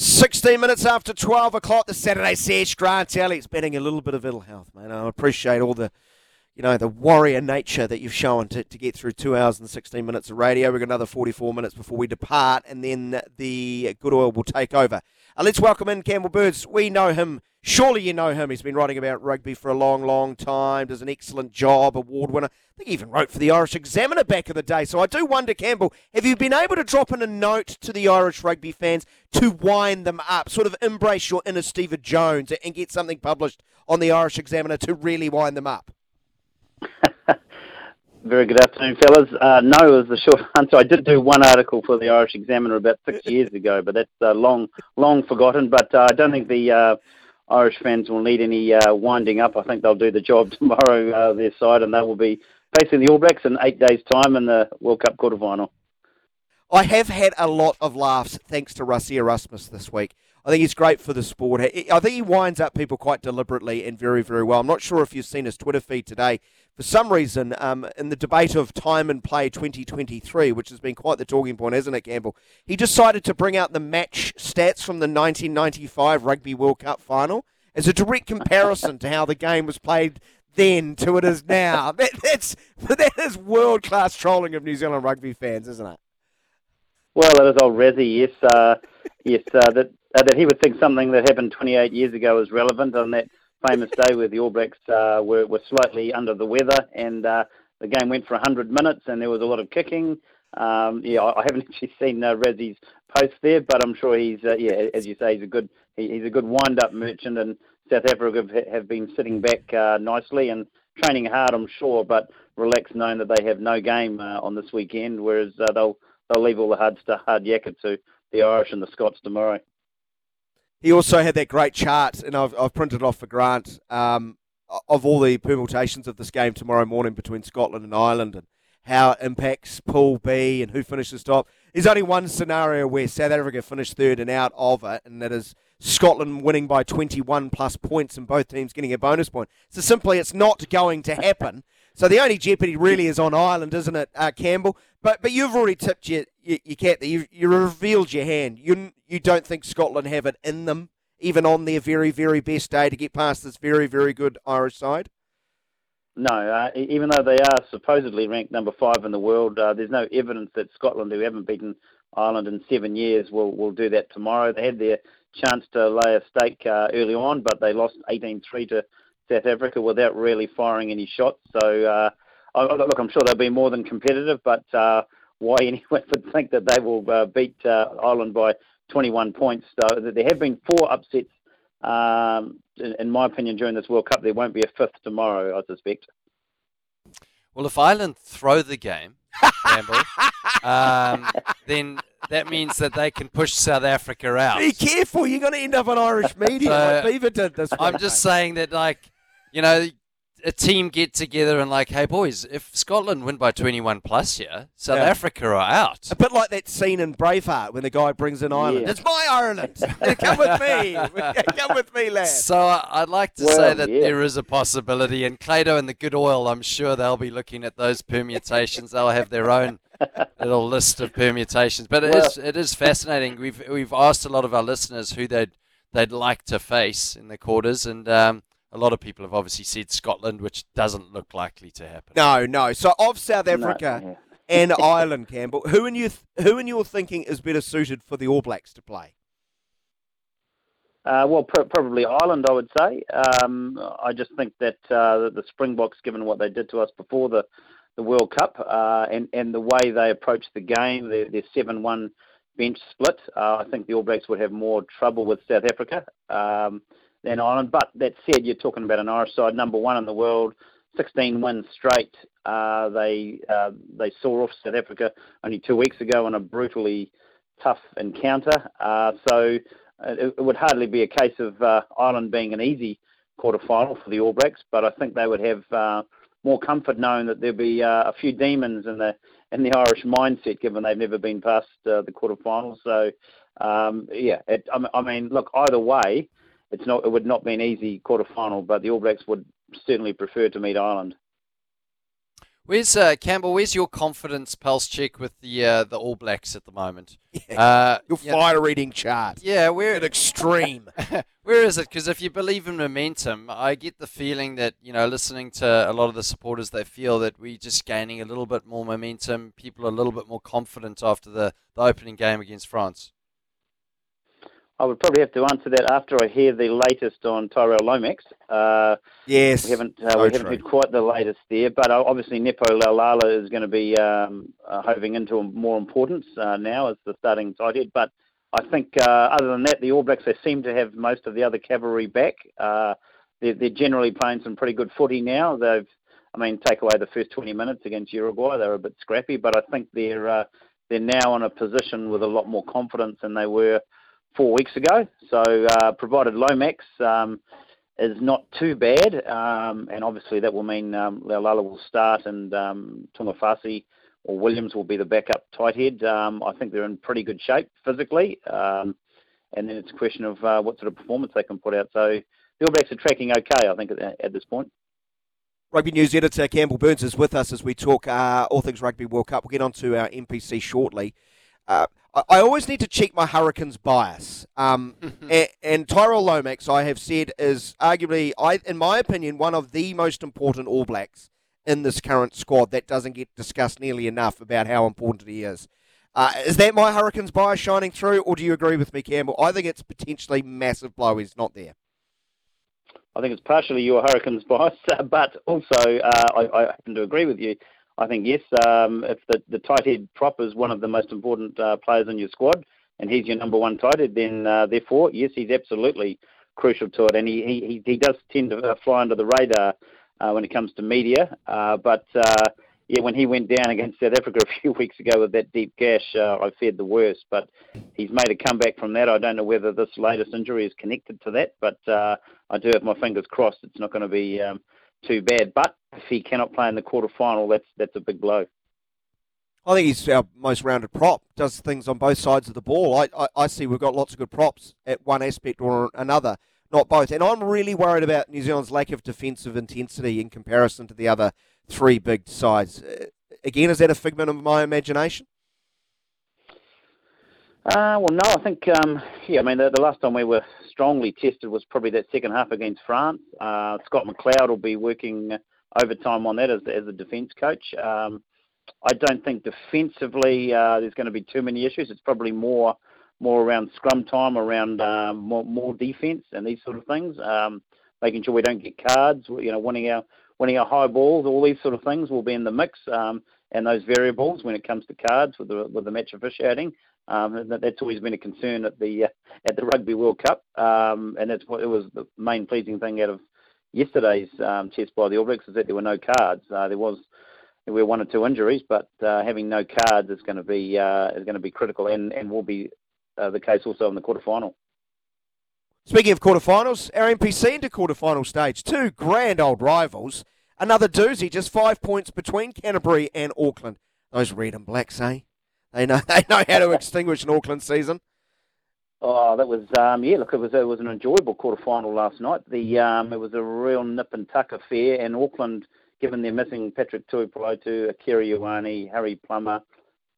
16 minutes after 12 o'clock, the Saturday Sesh Grant Elliott's betting a little bit of ill health, man. I appreciate all the, you know, the warrior nature that you've shown to, to get through two hours and 16 minutes of radio. We've got another 44 minutes before we depart, and then the good oil will take over. Uh, let's welcome in Campbell Burnes. We know him Surely you know him. He's been writing about rugby for a long, long time. Does an excellent job. Award winner. I think he even wrote for the Irish Examiner back in the day. So I do wonder, Campbell, have you been able to drop in a note to the Irish rugby fans to wind them up, sort of embrace your inner Stephen Jones and get something published on the Irish Examiner to really wind them up? Very good afternoon, fellas. Uh, no is the short answer. I did do one article for the Irish Examiner about six years ago, but that's uh, long, long forgotten. But uh, I don't think the uh, Irish fans will need any uh, winding up. I think they'll do the job tomorrow, uh, their side, and they will be facing the All Blacks in eight days' time in the World Cup quarter final. I have had a lot of laughs thanks to Rassie Erasmus this week. I think he's great for the sport. I think he winds up people quite deliberately and very, very well. I'm not sure if you've seen his Twitter feed today. For some reason, um, in the debate of time and play 2023, which has been quite the talking point, hasn't it, Campbell? He decided to bring out the match stats from the 1995 Rugby World Cup final as a direct comparison to how the game was played then to it is now. That, that's that is world class trolling of New Zealand rugby fans, isn't it? Well, it is old Rassie, yes, uh, yes, uh, that uh, that he would think something that happened 28 years ago is relevant on that famous day where the All Blacks uh, were, were slightly under the weather and uh, the game went for 100 minutes and there was a lot of kicking. Um, yeah, I haven't actually seen uh, Rassie's post there, but I'm sure he's, uh, yeah, as you say, he's a good he, he's a good wind-up merchant, and South Africa have, have been sitting back uh, nicely and training hard, I'm sure, but relaxed, knowing that they have no game uh, on this weekend, whereas uh, they'll they'll leave all the hard stuff, hard yakka to the Irish and the Scots tomorrow. He also had that great chart, and I've, I've printed off for Grant um, of all the permutations of this game tomorrow morning between Scotland and Ireland, and how it impacts Pool B and who finishes top. There's only one scenario where South Africa finished third and out of it, and that is Scotland winning by 21 plus points and both teams getting a bonus point. So simply, it's not going to happen. So the only jeopardy really is on Ireland, isn't it, uh, Campbell? But but you've already tipped your your, your cat there. You you revealed your hand. You you don't think Scotland have it in them, even on their very very best day, to get past this very very good Irish side. No, uh, even though they are supposedly ranked number five in the world, uh, there's no evidence that Scotland, who haven't beaten Ireland in seven years, will will do that tomorrow. They had their chance to lay a stake uh, early on, but they lost 18-3 to South Africa without really firing any shots. So, uh, look, I'm sure they'll be more than competitive, but uh, why anyone would think that they will uh, beat uh, Ireland by 21 points? So there have been four upsets, um, in, in my opinion, during this World Cup. There won't be a fifth tomorrow, I suspect. Well, if Ireland throw the game, Campbell, um, then that means that they can push South Africa out. Be careful, you're going to end up on Irish media so, like Beaver did this. I'm just saying that, like, you know, a team get together and like, hey boys, if Scotland win by 21 plus here, South yeah. Africa are out. A bit like that scene in Braveheart when the guy brings in Ireland. Yeah. It's my Ireland. Come with me. Come with me, lad. So I'd like to well, say that yeah. there is a possibility, and Clado and the Good Oil, I'm sure they'll be looking at those permutations. they'll have their own little list of permutations. But it well, is it is fascinating. We've we've asked a lot of our listeners who they'd they'd like to face in the quarters, and um, a lot of people have obviously said Scotland, which doesn't look likely to happen. No, no. So of South Africa no, and Ireland, Campbell, who in you th- who in your thinking is better suited for the All Blacks to play? Uh, well, pr- probably Ireland, I would say. Um, I just think that uh, the Springboks, given what they did to us before the the World Cup uh, and and the way they approach the game, their, their seven one bench split, uh, I think the All Blacks would have more trouble with South Africa. Um, than Ireland. But that said, you're talking about an Irish side, number one in the world, 16 wins straight. Uh, they uh, they saw off South Africa only two weeks ago in a brutally tough encounter. Uh, so it, it, would hardly be a case of uh, Ireland being an easy quarter final for the All Blacks, but I think they would have uh, more comfort knowing that there'll be uh, a few demons in the in the Irish mindset, given they've never been past uh, the quarterfinals. So, um, yeah, it, I mean, look, either way, it's not it would not be an easy quarterfinal, but the All Blacks would certainly prefer to meet Ireland. Where's uh, Campbell? Where's your confidence pulse check with the uh, the All Blacks at the moment? Yeah, uh, your fire reading chart. Yeah, we're at extreme. where is it? Because if you believe in momentum, I get the feeling that you know, listening to a lot of the supporters, they feel that we're just gaining a little bit more momentum. People are a little bit more confident after the, the opening game against France. I would probably have to answer that after I hear the latest on Tyrell Lomax. Uh, yes, we haven't uh, we haven't heard quite the latest there, but uh, obviously Nepo Laulala is going to be um, uh, hoving into more importance uh, now as the starting tight head. But I think uh, other than that, the All Blacks they seem to have most of the other cavalry back. they're, they're generally playing some pretty good footy now. They've, I mean, take away the first 20 minutes against Uruguay, they were a bit scrappy, but I think they're they're now in a position with a lot more confidence than they were four weeks ago. So uh, provided Lomax um, is not too bad, um, and obviously that will mean um, Laulala will start and um, Tu'ungafasi or Williams will be the backup tight head. Um, I think they're in pretty good shape physically, um, and then it's a question of uh, what sort of performance they can put out. So the All Blacks are tracking okay, I think, at, at this point. Rugby News editor Campbell Burnes is with us as we talk uh, all things Rugby World Cup. We'll get on to our NPC shortly. Uh, I always need to check my Hurricanes bias. Um, and, and, Tyrell Lomax, I have said, is arguably, I, in my opinion, one of the most important All Blacks in this current squad. That doesn't get discussed nearly enough about how important he is. Uh, is that my Hurricanes bias shining through, or do you agree with me, Campbell? I think it's potentially massive blow he's not there. I think it's partially your Hurricanes bias, but also uh, I, I happen to agree with you. I think yes, um, if the, the tight head prop is one of the most important uh, players in your squad, and he's your number one tight head, then uh, therefore yes, he's absolutely crucial to it, and he he, he does tend to uh, fly under the radar uh, when it comes to media. Uh, but uh, yeah, when he went down against South Africa a few weeks ago with that deep gash, I feared the worst. But he's made a comeback from that. I don't know whether this latest injury is connected to that, but I do have my fingers crossed. It's not going to be um, too bad. But if he cannot play in the quarter final, that's that's a big blow. I think he's our most rounded prop. Does things on both sides of the ball. I, I, I see we've got lots of good props at one aspect or another, not both. And I'm really worried about New Zealand's lack of defensive intensity in comparison to the other three big sides. Uh, again, is that a figment of my imagination? Uh, well, no, I think, um, yeah, I mean, the, the, last time we were strongly tested was probably that second half against France. Uh, Scott McLeod will be working overtime on that as, as a defence coach. Um, I don't think defensively uh, there's going to be too many issues. It's probably more more around scrum time, around um, more, more defence and these sort of things. Um, making sure we don't get cards, you know, winning our winning our high balls, all these sort of things will be in the mix. Um, and those variables when it comes to cards with the with the match officiating, um, that, that's always been a concern at the uh, at the Rugby World Cup, um, and that's what it was the main pleasing thing out of yesterday's um, by the All Blacks is that there were no cards. Uh, there was there were one or two injuries, but uh, having no cards is going to be uh, is going to be critical, and, and will be uh, the case also in the quarterfinal. Speaking of quarterfinals, our NPC into quarterfinal stage, two grand old rivals. Another doozy, just five points between Canterbury and Auckland. Those red and blacks, eh? They know they know how to extinguish an Auckland season. Oh, that was um, yeah. Look, it was it was an enjoyable quarter final last night. The um, it was a real nip and tuck affair, and Auckland, given they're missing Patrick Tuipulotu, Akira Ioane, Harry Plummer,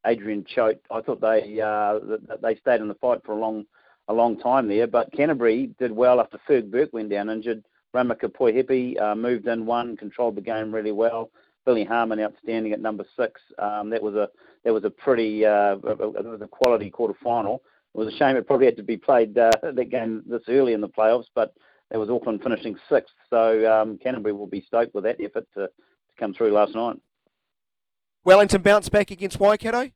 Adrian Choat, I thought they uh, they stayed in the fight for a long a long time there. But Canterbury did well after Ferg Burke went down injured. Rameka Poihipi uh, moved in one, controlled the game really well. Billy Harmon outstanding at number six. Um, that was a that was a pretty uh, it was a quality quarter final. It was a shame it probably had to be played uh, that game this early in the playoffs, but it was Auckland finishing sixth, so um, Canterbury will be stoked with that effort to, to come through last night. Wellington bounced back against Waikato.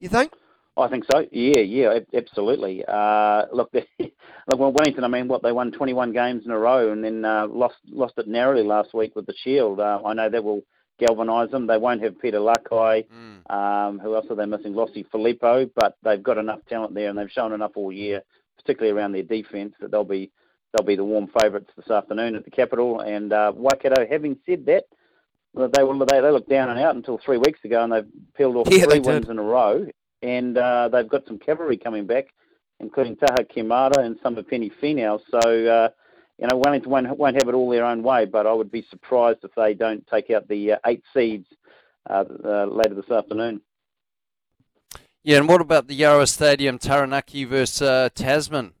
You think? I think so. Yeah, yeah, absolutely. Uh, look, look, well, Wellington. I mean, what they won 21 games in a row, and then uh, lost lost it narrowly last week with the Shield. Uh, I know that will galvanise them. They won't have Peter Lakai. Mm. Um, who else are they missing? Losi Filipo, but they've got enough talent there, and they've shown enough all year, particularly around their defence, that they'll be they'll be the warm favourites this afternoon at the Capital. And uh, Waikato, having said that, they were they, they looked down and out until three weeks ago, and they've peeled off yeah, three wins in a row, and uh, they've got some cavalry coming back, including Taha Kemara and Samipeni Finau. So. Uh, you know, Wellington won't, won't have it all their own way, but I would be surprised if they don't take out the uh, eight seeds uh, uh, later this afternoon. Yeah, and what about the Yarrow Stadium, Taranaki versus uh, Tasman?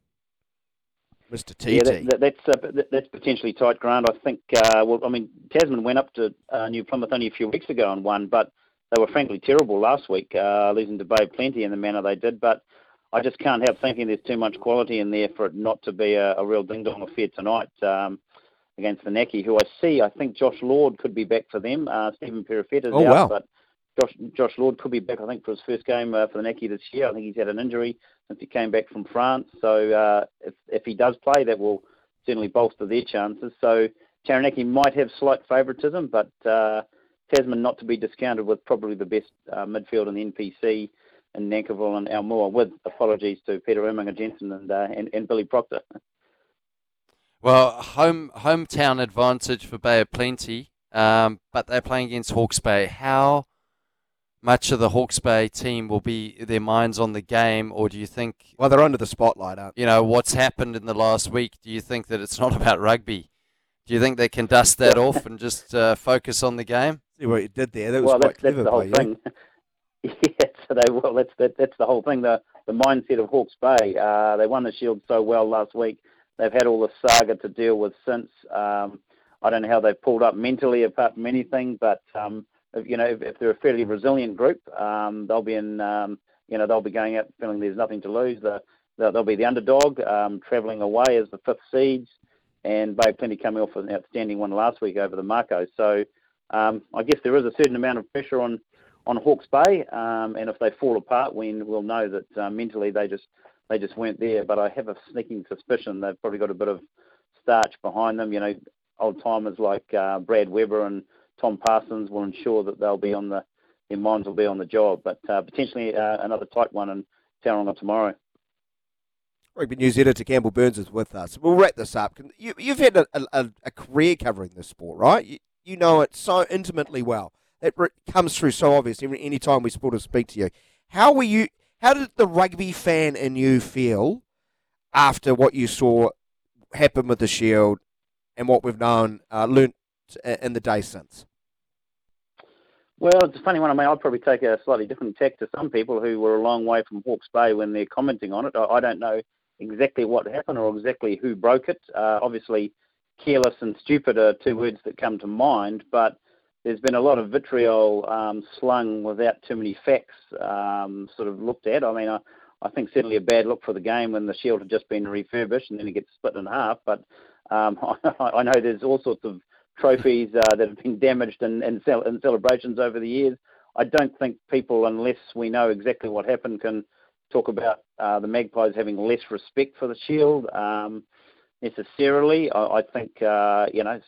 Mr. T. Yeah, that, that, that's uh, that's potentially tight ground. I think. Uh, well, I mean, Tasman went up to New Plymouth only a few weeks ago and won, but they were frankly terrible last week, losing to Bay Plenty in the manner they did. But I just can't help thinking there's too much quality in there for it not to be a, a real ding-dong affair tonight um, against the Naki, who I see, I think Josh Lord could be back for them. Uh, Stephen Perofeta is oh, out, wow. but Josh, Josh Lord could be back, I think, for his first game uh, for the Naki this year. I think he's had an injury since he came back from France. So uh, if, if he does play, that will certainly bolster their chances. So Taranaki might have slight favouritism, but uh, Tasman not to be discounted with probably the best uh, midfield in the NPC in Nankivell and Aumua, with apologies to Peter Umaga-Jensen and, uh, and, and Billy Proctor. Well, home hometown advantage for Bay of Plenty, um, but they're playing against Hawke's Bay. How much of the Hawke's Bay team will be their minds on the game, or do you think? Well, they're under the spotlight, aren't they? You know what's happened in the last week. Do you think that it's not about rugby? Do you think they can dust that off and just uh, focus on the game? See what you did there. That was well, quite that's, that's the whole thing. Yeah, so they will. that's that, that's the whole thing. The the mindset of Hawke's Bay. Uh, they won the Shield so well last week. They've had all the saga to deal with since. Um, I don't know how they've pulled up mentally, apart from anything. But um, if, you know, if, if, they're a fairly resilient group, um, they'll be in. Um, you know, they'll be going out feeling there's nothing to lose. The, they'll, they'll be the underdog, um, travelling away as the fifth seeds, and Bay Plenty coming off an outstanding one last week over the Mako. So um, I guess there is a certain amount of pressure on on Hawke's Bay, um, and if they fall apart, we will know that uh, mentally they just they just weren't there. But I have a sneaking suspicion they've probably got a bit of starch behind them. You know, old timers like uh, Brad Weber and Tom Parsons will ensure that they'll be on the their minds will be on the job. But uh, potentially uh, another tight one in Tauranga tomorrow. Rugby News editor Campbell Burnes is with us. We'll wrap this up. You, have had a, a, a, career covering this sport, right? You, you know it so intimately well it comes through so obvious any time we sort of speak to you. How were you? How did the rugby fan in you feel after what you saw happen with the Shield and what we've known uh, learnt in the day since? Well, it's a funny one. I mean, I'd probably take a slightly different tack to some people who were a long way from Hawke's Bay when they're commenting on it. I don't know exactly what happened or exactly who broke it. Uh, obviously, careless and stupid are two words that come to mind, but there's been a lot of vitriol um, slung without too many facts um, sort of looked at. I mean, I, I think certainly a bad look for the game when the shield had just been refurbished and then it gets split in half. But um, I, I know there's all sorts of trophies uh, that have been damaged in, in, in celebrations over the years. I don't think people, unless we know exactly what happened, can talk about uh, the Magpies having less respect for the Shield um, necessarily. I, I think, uh, you know,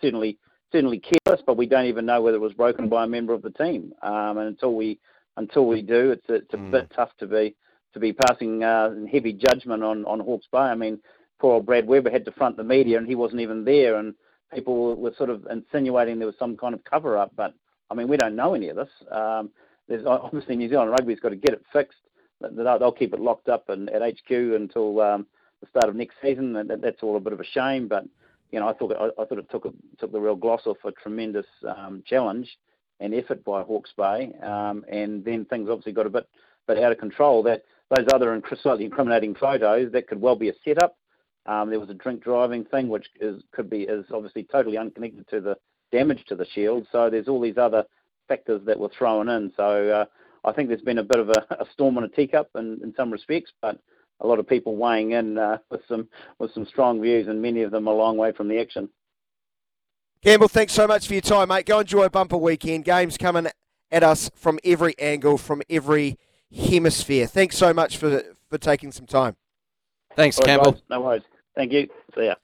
certainly certainly careless, but we don't even know whether it was broken by a member of the team. Um, and until we until we do, it's a, it's a mm. bit tough to be to be passing uh, heavy judgment on on Hawke's Bay. I mean, poor old Brad Weber had to front the media, and he wasn't even there, and people were sort of insinuating there was some kind of cover up. But I mean, we don't know any of this. Um, there's obviously New Zealand Rugby's got to get it fixed. They'll keep it locked up and at HQ until um, the start of next season. And that's all a bit of a shame, but you know, I thought I, I thought it took a, took the real gloss off a tremendous um, challenge and effort by Hawke's Bay, um, and then things obviously got a bit bit out of control. That those other slightly incriminating photos that could well be a setup. Um, there was a drink driving thing, which is could be is obviously totally unconnected to the damage to the shield. So there's all these other factors that were thrown in. So uh, I think there's been a bit of a, a storm in a teacup in, in some respects, but a lot of people weighing in uh, with some with some strong views, and many of them a long way from the action. Campbell, thanks so much for your time, mate. Go enjoy a bumper weekend. Games coming at us from every angle, from every hemisphere. Thanks so much for for taking some time. Thanks, Campbell. no worries. Thank you. See ya.